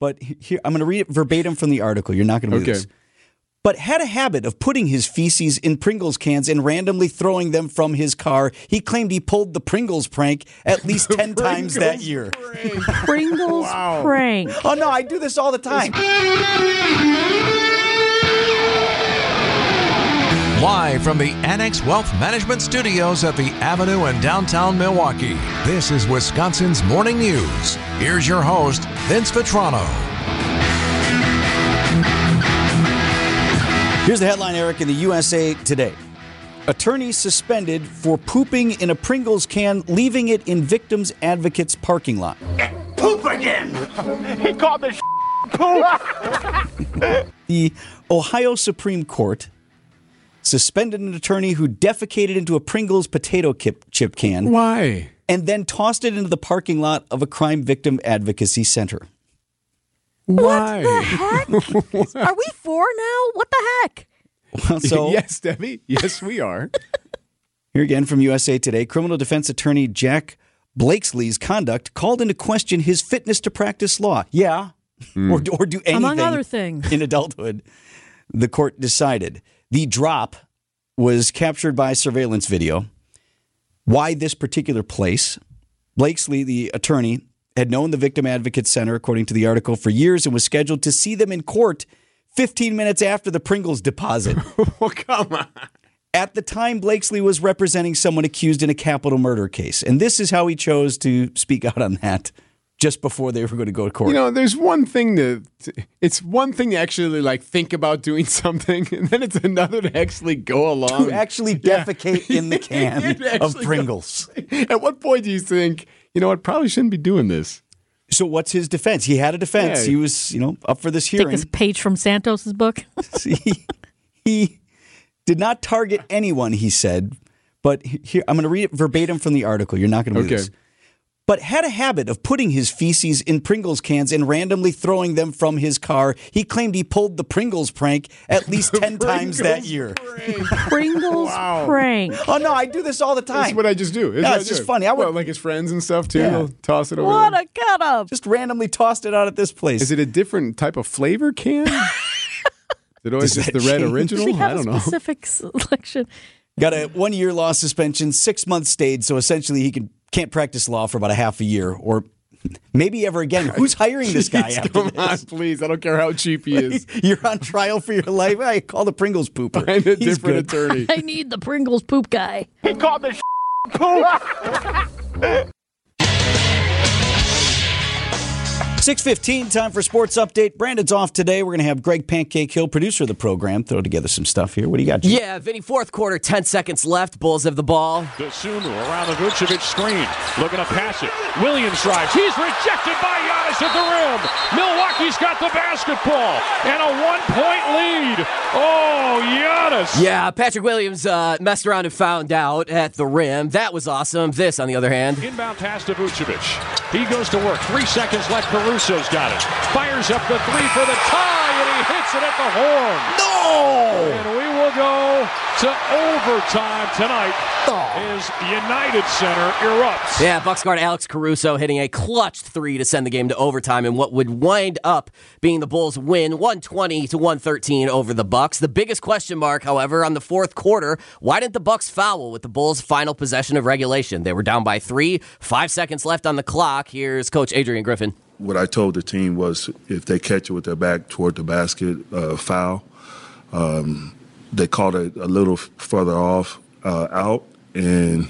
but here I'm going to read it verbatim from the article. You're not going to believe Okay. this. But had a habit of putting his feces in Pringles cans and randomly throwing them from his car. He claimed he pulled the Pringles prank at least 10 times that year. Pringles prank. Oh no, I do this all the time. Live from the Annex Wealth Management Studios at the Avenue in downtown Milwaukee, this is Wisconsin's Morning News. Here's your host, Vince Vitrano. Here's the headline, Eric, in the USA Today. Attorney suspended for pooping in a Pringles can, leaving it in victims' advocates' parking lot. Poop again! He called the poop! The Ohio Supreme Court suspended an attorney who defecated into a Pringles potato chip, chip can Why? and then tossed it into the parking lot of a crime victim advocacy center. Why? Heck? Are we four now? What the heck? Well, so yes, Debbie. Yes, we are. Here again from USA Today, criminal defense attorney Jack Blakeslee's conduct called into question his fitness to practice law. Yeah, hmm. or, or do anything Among other things. in adulthood. The court decided the drop was captured by surveillance video. Why this particular place? Blakeslee, the attorney, had known the Victim Advocate Center, according to the article, for years and was scheduled to see them in court 15 minutes after the Pringles deposit. well, come on. At the time, Blakeslee was representing someone accused in a capital murder case. And this is how he chose to speak out on that just before they were going to go to court. You know, there's one thing to. It's one thing to actually like think about doing something, and then it's another to actually go along. to actually defecate in the can of actually go- Pringles. At what point do you think, you know what, probably shouldn't be doing this? So what's his defense? He had a defense. Yeah. He was, you know, up for this hearing. Take hearing. this page from Santos's book. he, he did not target anyone, he said. But here, I'm going to read it verbatim from the article. You're not going to believe Okay. this. But had a habit of putting his feces in Pringles cans and randomly throwing them from his car. He claimed he pulled the Pringles prank at least 10 times that year. Pringles prank. Oh, no, I do this all the time. That's what I just do. That's Yeah, it's just do. funny. I would- Well, like his friends and stuff too. Yeah. They'll toss it over. What there. a cut up. Just randomly tossed it out at this place. Is it a different type of flavor can? Is it always Does just that the red change? original? Have I don't a know. specific selection? Got a one year law suspension, six months stayed. So essentially, he can, can't practice law for about a half a year or maybe ever again. Who's hiring this guy after Come on, this? please. I don't care how cheap he is. You're on trial for your life. I call the Pringles pooper. Find a He's different good. attorney. I need the Pringles poop guy. He called the poop! 615, time for sports update. Brandon's off today. We're going to have Greg Pancake Hill, producer of the program, throw together some stuff here. What do you got? Jim? Yeah, Vinny, fourth quarter, 10 seconds left. Bulls have the ball. Sunu around the Vucevic screen, looking to pass it. Williams drives. He's rejected by Giannis at the rim. Milwaukee's got the basketball and a one-point lead. Oh, Giannis! Yeah, Patrick Williams uh, messed around and found out at the rim. That was awesome. This, on the other hand, Inbound pass to Vucevic. He goes to work. Three seconds left. Caruso's got it. Fires up the three for the tie, and he hits it at the horn. No! And we will go to overtime tonight oh. as United Center erupts. yeah, Bucks guard Alex Caruso hitting a clutch three to send the game to overtime in what would wind up being the Bulls' win, 120 to 113 over the Bucks. The biggest question mark, however, on the fourth quarter, why didn't the Bucks foul with the Bulls' final possession of regulation? They were down by three, five seconds left on the clock. Here's Coach Adrian Griffin. What I told the team was if they catch it with their back toward the basket, uh, foul. Um, they called it a little further off uh, out, and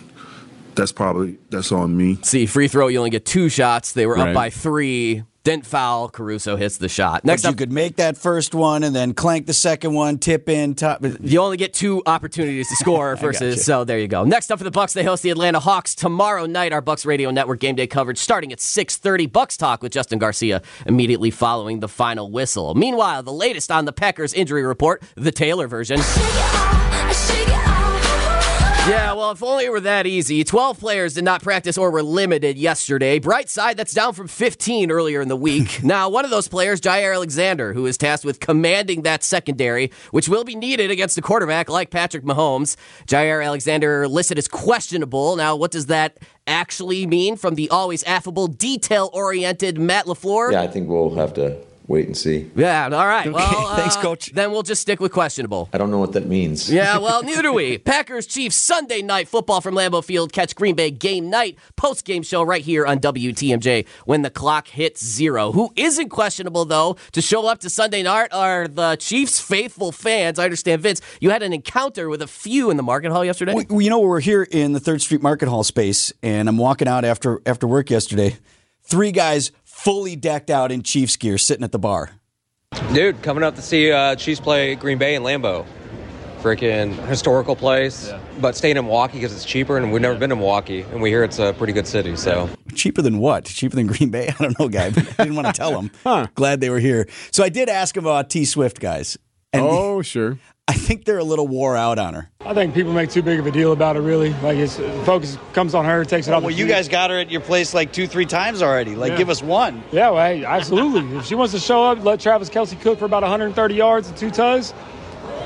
that's probably that's on me. See, free throw, you only get two shots. They were up by three. Didn't foul. Caruso hits the shot. Next But you up, could make that first one and then clank the second one, tip in, top. you only get two opportunities to score versus. So there you go. Next up for the Bucks, they host the Atlanta Hawks tomorrow night. Our Bucks Radio Network game day coverage starting at 6:30. Bucks talk with Justin Garcia immediately following the final whistle. Meanwhile, the latest on the Packers injury report, the Taylor version. Yeah, well, if only it were that easy. 12 players did not practice or were limited yesterday. Bright side, that's down from 15 earlier in the week. now, one of those players, Jaire Alexander, who is tasked with commanding that secondary, which will be needed against a quarterback like Patrick Mahomes. Jaire Alexander listed as questionable. Now, what does that actually mean from the always affable, detail oriented Matt LaFleur? Yeah, I think we'll have to wait and see. Yeah, all right. Well, thanks, uh, Coach. Then we'll just stick with questionable. I don't know what that means. Yeah, well, neither do we. Packers Chiefs Sunday night football from Lambeau Field. Catch Green Bay game night post game show right here on WTMJ when the clock hits zero. Who isn't questionable though to show up to Sunday night are the Chiefs faithful fans. I understand, Vince, you had an encounter with a few in the market hall yesterday. We, you know, we're here in the Third Street Market Hall space, and I'm walking out after after work yesterday. Three guys fully decked out in Chiefs gear sitting at the bar. Dude, coming up to see uh, Chiefs play Green Bay and Lambeau. Freaking historical place, but staying in Milwaukee because it's cheaper, and we've never been to Milwaukee, and we hear it's a pretty good city. So Cheaper than what? Cheaper than Green Bay? I don't know, guy. But I didn't want to tell them. Glad they were here. So I did ask him about T Swift, guys. And Oh, sure. I think they're a little wore out on her. I think people make too big of a deal about it. Really, like it's the focus comes on her, takes it off. Well, the you field. guys got her at your place like two, three times already. Like, Yeah. give us one. Yeah, well, hey, absolutely. if she wants to show up, let Travis Kelce cook for about 130 yards and two toes.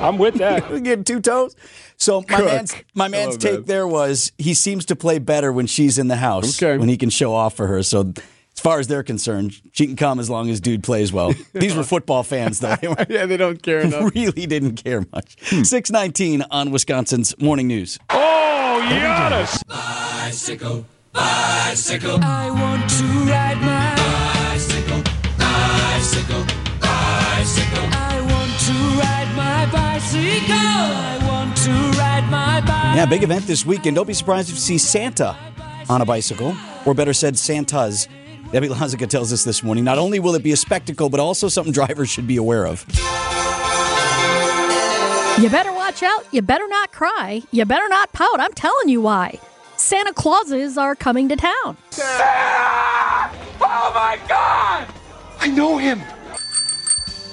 I'm with that. We get two toes. So my Cook. man's my man's take that. there was he seems to play better when she's in the house Okay. when he can show off for her. So as far as they're concerned, she can come as long as dude plays well. These were football fans though. Yeah, they don't care enough. really didn't care much. Hmm. 619 on Wisconsin's Morning News. Oh, Giannis. I want to ride my bicycle, bicycle, bicycle. I want to ride my bicycle. I want to ride my bicycle. Yeah, big event this weekend. Don't be surprised if you see Santa on a bicycle, or better said, Santas. Debbie Lazica tells us this morning not only will it be a spectacle, but also something drivers should be aware of. You better watch out. You better not cry. You better not pout. I'm telling you why. Santa Clauses are coming to town. Santa! Oh my God! I know him.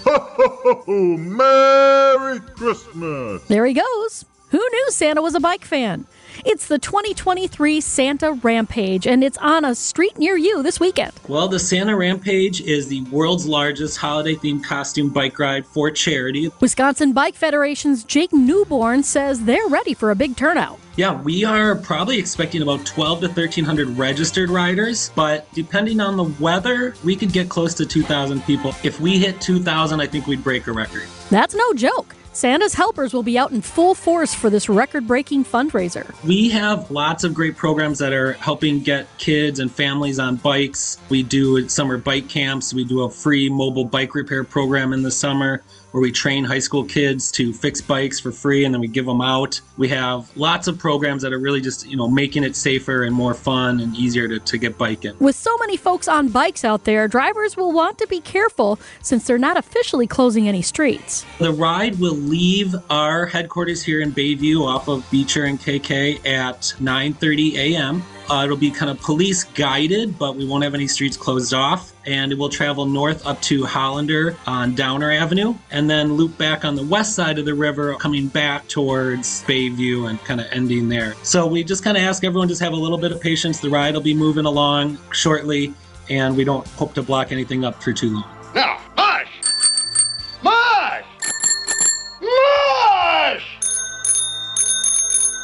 Ho, ho, ho, Merry Christmas! There he goes. Who knew Santa was a bike fan? It's the 2023 Santa Rampage, and it's on a street near you this weekend. Well, the Santa Rampage is the world's largest holiday themed costume bike ride for charity. Wisconsin Bike Federation's Jake Newborn says they're ready for a big turnout. Yeah, we are probably expecting about 12 to 1300 registered riders, but depending on the weather, we could get close to 2,000 people. If we hit 2,000, I think we'd break a record. That's no joke. Santa's helpers will be out in full force for this record breaking fundraiser. We have lots of great programs that are helping get kids and families on bikes. We do summer bike camps. We do a free mobile bike repair program in the summer where we train high school kids to fix bikes for free and then we give them out. We have lots of programs that are really just, you know, making it safer and more fun and easier to, to get biking. With so many folks on bikes out there, drivers will want to be careful since they're not officially closing any streets. The ride will leave our headquarters here in Bayview off of Beecher and KK at 9:30 a.m. Uh, it'll be kind of police guided, but we won't have any streets closed off. And it will travel north up to Hollander on Downer Avenue, and then loop back on the west side of the river, coming back towards Bayview and kind of ending there. So we just kind of ask everyone just have a little bit of patience. The ride will be moving along shortly, and we don't hope to block anything up for too long. Now, mush!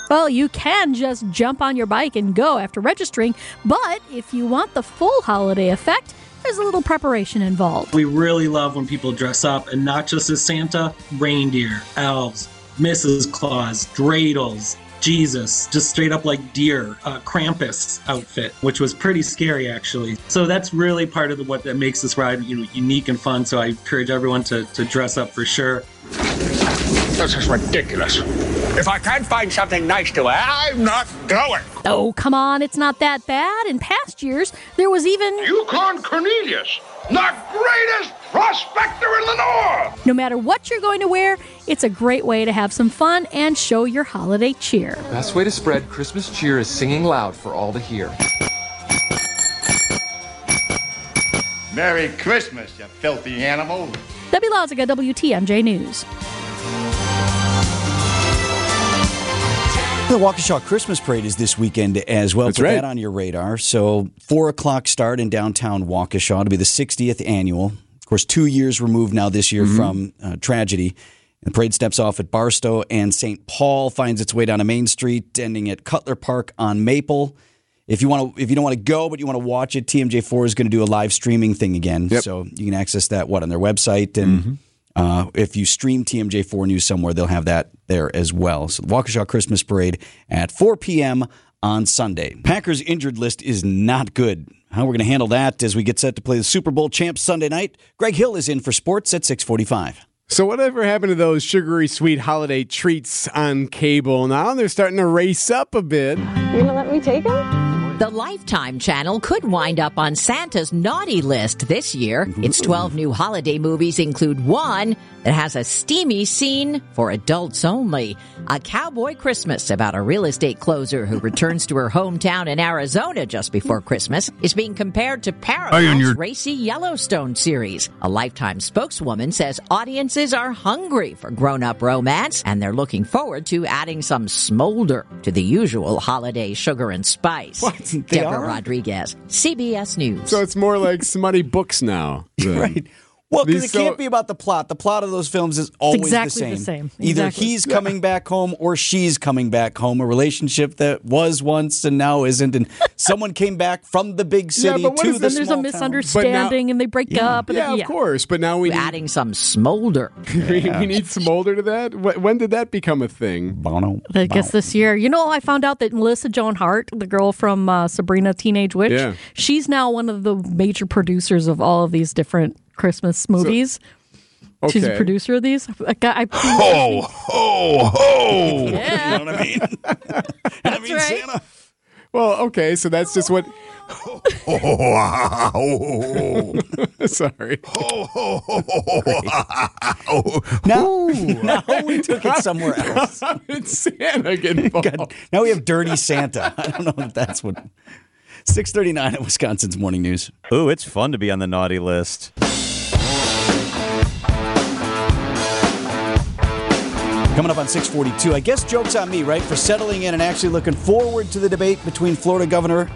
Well, you can just jump on your bike and go after registering, but if you want the full holiday effect, there's a little preparation involved. We really love when people dress up and not just as Santa, reindeer, elves, Mrs. Claus, dreidels, Jesus, just straight up like deer, uh, Krampus outfit, which was pretty scary actually. So that's really part of the, what that makes this ride you know, unique and fun. So I encourage everyone to, to dress up for sure. This is ridiculous. If I can't find something nice to wear, I'm not going. Oh, come on, it's not that bad. In past years, there was even. Yukon Cornelius, the greatest prospector in Lenore! No matter what you're going to wear, it's a great way to have some fun and show your holiday cheer. Best way to spread Christmas cheer is singing loud for all to hear. Merry Christmas, you filthy animal. Debbie Lazica, WTMJ News. The Waukesha Christmas Parade is this weekend as well. That's Put right. that on your radar. So, four o'clock start in downtown Waukesha to be the 60th annual. Of course, two years removed now this year from uh, tragedy. The parade steps off at Barstow and St. Paul, finds its way down to Main Street, ending at Cutler Park on Maple. If you want to, if you don't want to go, but you want to watch it, TMJ4 is going to do a live streaming thing again. So you can access that what on their website, and uh, if you stream TMJ4 News somewhere, they'll have that there as well. So the Waukesha Christmas Parade at 4 p.m. on Sunday. Packers injured list is not good. How are we're going to handle that as we get set to play the Super Bowl champs Sunday night. Greg Hill is in for sports at 645. So whatever happened to those sugary sweet holiday treats on cable? Now they're starting to race up a bit. You gonna let me take him? The Lifetime channel could wind up on Santa's naughty list this year. Its 12 new holiday movies include one that has a steamy scene for adults only. A Cowboy Christmas about a real estate closer who returns to her hometown in Arizona just before Christmas is being compared to Paramount's racy Yellowstone series. A Lifetime spokeswoman says audiences are hungry for grown-up romance and they're looking forward to adding some smolder to the usual holiday sugar and spice. They Deborah are? Rodriguez, CBS News. So it's more like smutty books now. Right. Well, because it so- can't be about the plot. The plot of those films is always exactly the the same. same. Either he's coming back home or she's coming back home. A relationship that was once and now isn't, and someone came back from the big city but what to is the Then there's a small town. misunderstanding and they break Yeah. up. And Yeah, then- of course. But now we need, adding some smolder. we, we need smolder to that. When did that become a thing? Bono. I guess this year. You know, I found out that Melissa Joan Hart, the girl from uh, Sabrina Teenage Witch, Yeah. she's now one of the major producers of all of these different Christmas movies. She's a producer of these. I, got- I, Ho, ho, ho. Yeah. You know what I mean? That's right. Santa. Well, okay, so that's just what. Sorry. Now, now we took it somewhere else. it's Santa getting involved. Now we have Dirty Santa. I don't know if that's what. 639 at Wisconsin's Morning News. Ooh, it's fun to be on the naughty list. Coming up on 642, I guess joke's on me, right, for settling in and actually looking forward to the debate between Florida Governor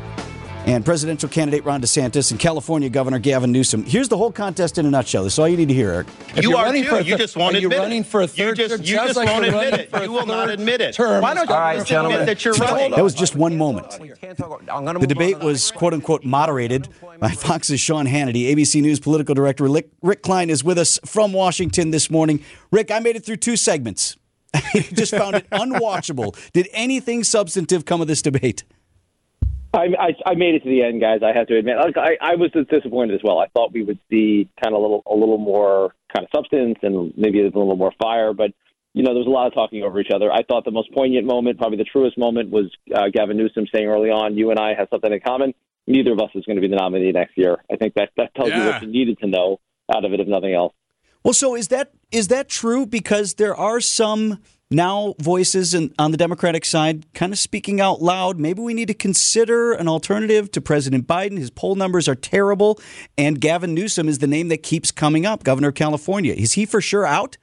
and presidential candidate Ron DeSantis and California Governor Gavin Newsom. Here's the whole contest in a nutshell. This is all you need to hear, Eric. you are running too. for a you thir- just won't are you admit running it. for a You third just, term? you just like won't admit it. You will not admit it. term. Why don't you All right, just gentlemen. admit that you're So right? hold That was just one moment. The debate was quote unquote moderated by Fox's Sean Hannity. ABC News political director Rick, Rick Klein is with us from Washington this morning. Rick, I made it through two segments. I just found it unwatchable. Did anything substantive come of this debate? I, I, I made it to the end, guys. I have to admit, like, I, I was disappointed as well. I thought we would see kind of a little, a little more kind of substance and maybe a little more fire, but you know, there was a lot of talking over each other. I thought the most poignant moment, probably the truest moment, was uh, Gavin Newsom saying early on, "You and I have something in common. Neither of us is going to be the nominee next year." I think that that tells you what you needed to know out of it, if nothing else. Well, so is that is that true? Because there are some now voices in, on the Democratic side kind of speaking out loud. Maybe we need to consider an alternative to President Biden. His poll numbers are terrible, and Gavin Newsom is the name that keeps coming up, Governor of California. Is he for sure out?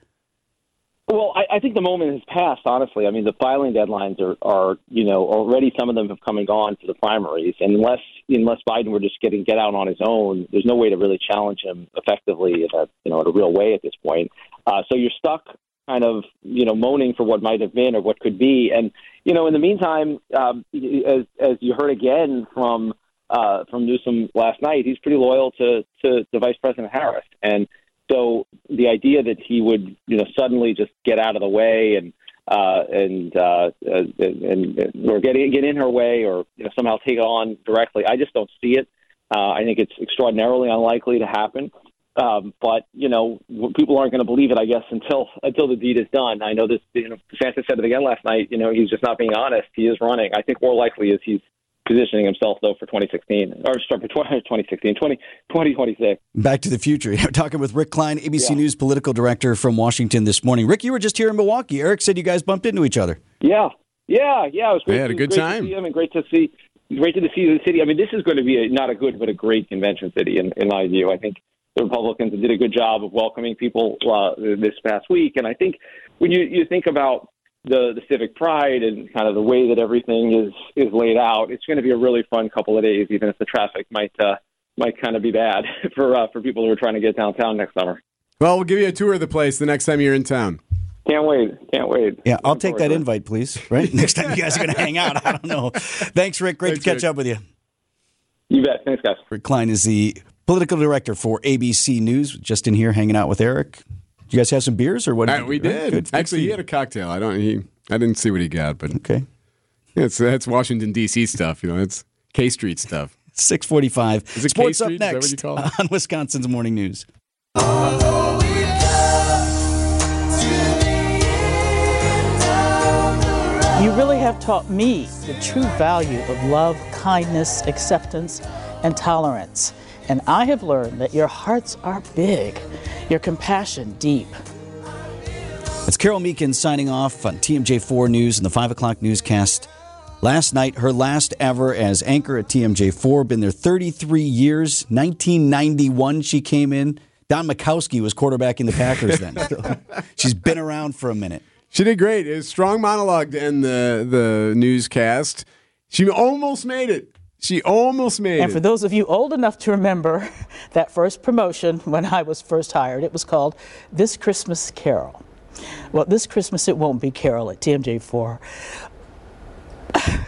Well, I, I think the moment has passed. Honestly, I mean, the filing deadlines are, are, you know, already some of them have come and gone for the primaries. And unless unless Biden were just getting get out on his own, there's no way to really challenge him effectively in a you know in a real way at this point. Uh, so you're stuck, kind of, you know, moaning for what might have been or what could be. And you know, in the meantime, um, as as you heard again from uh, from Newsom last night, he's pretty loyal to to, to Vice President Harris and. So the idea that he would, you know, suddenly just get out of the way and uh, and, uh, and and or get in, get in her way or you know somehow take it on directly, I just don't see it. Uh, I think it's extraordinarily unlikely to happen. Um, but you know, people aren't going to believe it, I guess, until until the deed is done. I know this. You know, Santa said it again last night. You know, he's just not being honest. He is running. I think more likely is he's positioning himself though for 2016 or sorry, for 20, 2016, 20, 2026. Back to the future. Talking with Rick Klein, ABC News political director from Washington this morning. Rick, you were just here in Milwaukee. Eric said you guys bumped into each other. Yeah, yeah, yeah. It was great. We had a it was good great time. To see him and great to see, great to see the city. I mean, this is going to be a, not a good, but a great convention city in, in my view. I think the Republicans did a good job of welcoming people uh, this past week, and I think when you you think about the the civic pride and kind of the way that everything is is laid out, it's going to be a really fun couple of days, even if the traffic might uh, might kind of be bad for uh, for people who are trying to get downtown next summer. Well, we'll give you a tour of the place the next time you're in town. Can't wait. Can't wait. Yeah, I'll take that invite, please. Right? Next time you guys are going to hang out. I don't know. Thanks, Rick. Great Thanks, to catch Rick. up with you. You bet. Thanks, guys. Rick Klein is the political director for ABC News. Just in here hanging out with Eric. Did you guys have some beers or what? Uh, we did. Good. Actually, he had a cocktail. I don't. He. I didn't see what he got, but okay. It's that's Washington D.C. stuff. You know, it's K Street stuff. Six forty-five. Is it Sports up Street? Is that what next you call it? on Wisconsin's Morning News. You really have taught me the true value of love, kindness, acceptance, and tolerance. And I have learned that your hearts are big, your compassion deep. It's Carole Meekin signing off on TMJ4 News and the 5 o'clock newscast. Last night, her last ever as anchor at TMJ4. Been there 33 years. 1991, she came in. Don Majkowski was quarterbacking the Packers then. So she's been around for a minute. She did great. It was a strong monologue to end the the newscast. She almost made it. She almost made And it. for those of you old enough to remember that first promotion when I was first hired, it was called This Christmas Carol. Well, this Christmas it won't be Carole at TMJ4.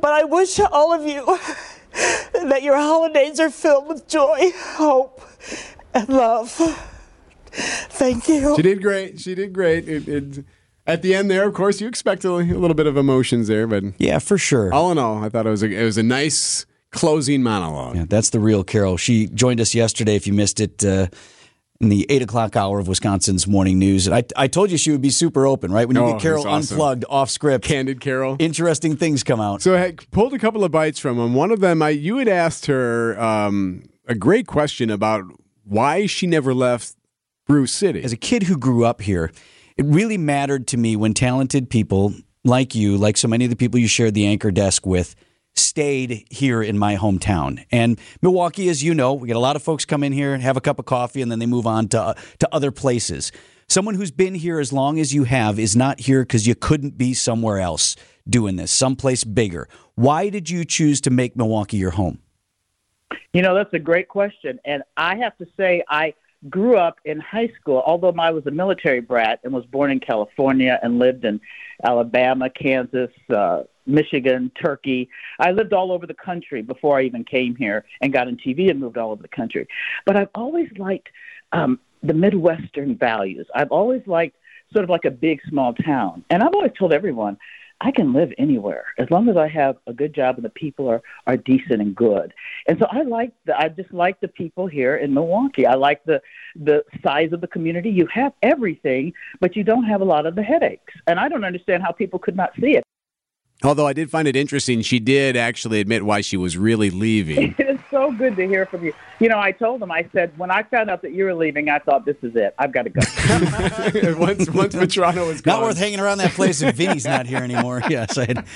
but I wish all of you that your holidays are filled with joy, hope, and love. Thank you. She did great. She did great. It, it, at the end there, of course, you expect a, little bit of emotions there, but yeah, for sure. All in all, I thought it was a, it was a nice closing monologue. Yeah, that's the real Carole. She joined us yesterday. If you missed it, uh, in the eight o'clock hour of Wisconsin's morning news, and I, I told you she would be super open, right? When you Oh, get Carole awesome. unplugged off script, candid Carole, interesting things come out. So I pulled a couple of bites from him. One of them, I you had asked her um, a great question about why she never left Brew City. As a kid who grew up here, it really mattered to me when talented people like you, like so many of the people you shared the anchor desk with, stayed here in my hometown. And Milwaukee, as you know, we get a lot of folks come in here and have a cup of coffee and then they move on to to other places. Someone who's been here as long as you have is not here because you couldn't be somewhere else doing this, someplace bigger. Why did you choose to make Milwaukee your home? You know, that's a great question. And I have to say, I grew up in high school, although I was a military brat and was born in California and lived in Alabama, Kansas, uh, Michigan, Turkey. I lived all over the country before I even came here and got in TV and moved all over the country. But I've always liked um, the Midwestern values. I've always liked sort of like a big small town. And I've always told everyone, I can live anywhere as long as I have a good job and the people are, are decent and good. And so I like the I just like the people here in Milwaukee. I like the the size of the community. You have everything, but you don't have a lot of the headaches. And I don't understand how people could not see it. Although I did find it interesting, she did actually admit why she was really leaving. It is so good to hear from you. You know, I told them, I said, when I found out that you were leaving, I thought, this is it. I've got to go. once once Vitrano was gone. Not worth hanging around that place if Vinny's not here anymore. Yes, I had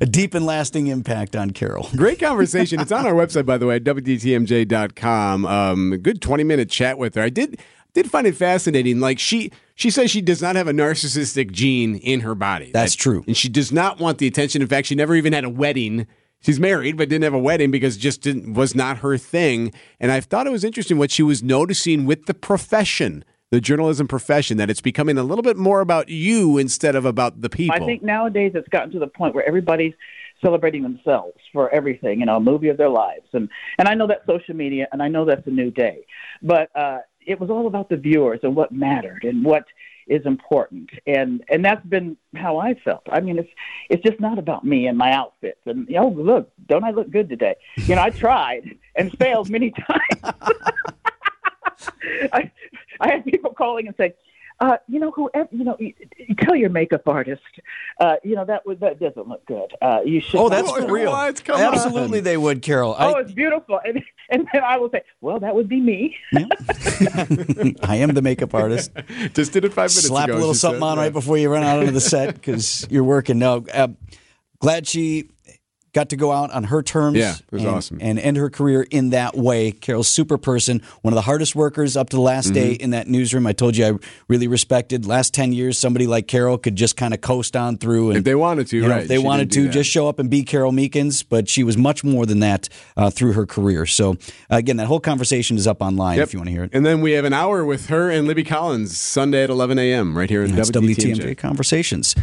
a deep and lasting impact on Carole. Great conversation. It's on our website, by the way, WDTMJ.com. Um, a good 20 minute chat with her. I did did find it fascinating. Like she she says she does not have a narcissistic gene in her body. That's true. And she does not want the attention. In fact, she never even had a wedding. She's married, but didn't have a wedding because just didn't was not her thing. And I thought it was interesting what she was noticing with the profession, the journalism profession, that it's becoming a little bit more about you instead of about the people. I think nowadays it's gotten to the point where everybody's celebrating themselves for everything, you know, a movie of their lives. And and I know that's social media and I know that's a new day. But uh it was all about the viewers and what mattered and what is important. And and that's been how I felt. I mean it's it's just not about me and my outfits and oh look, don't I look good today? You know, I tried and failed many times. I I had people calling and saying, uh, you know, whoever, you know, you, you tell your makeup artist, uh, you know, that would, that doesn't look good. Uh, you should. Oh, that's for real. Absolutely, they would, Carole. Oh, I, it's beautiful. And, and then I will say, well, that would be me. I am the makeup artist. Just did it five minutes ago. Slap ago, a little something said. on Yeah. right before you run out onto the set because you're working. No, uh, glad she got to go out on her terms. Yeah, it was and, awesome. And end her career in that way. Carole's super person, one of the hardest workers up to the last day Mm-hmm. in that newsroom. I told you I really respected. Last 10 years, somebody like Carole could just kind of coast on through. And, If they wanted to, you know, right, If they she wanted to, just show up and be Carole Meekins, but she was much more than that uh, through her career. So, again, that whole conversation is up online Yep. if you want to hear it. And then we have an hour with her and Libby Collins Sunday at 11 a.m. right here in WTMJ. WTMJ Conversations.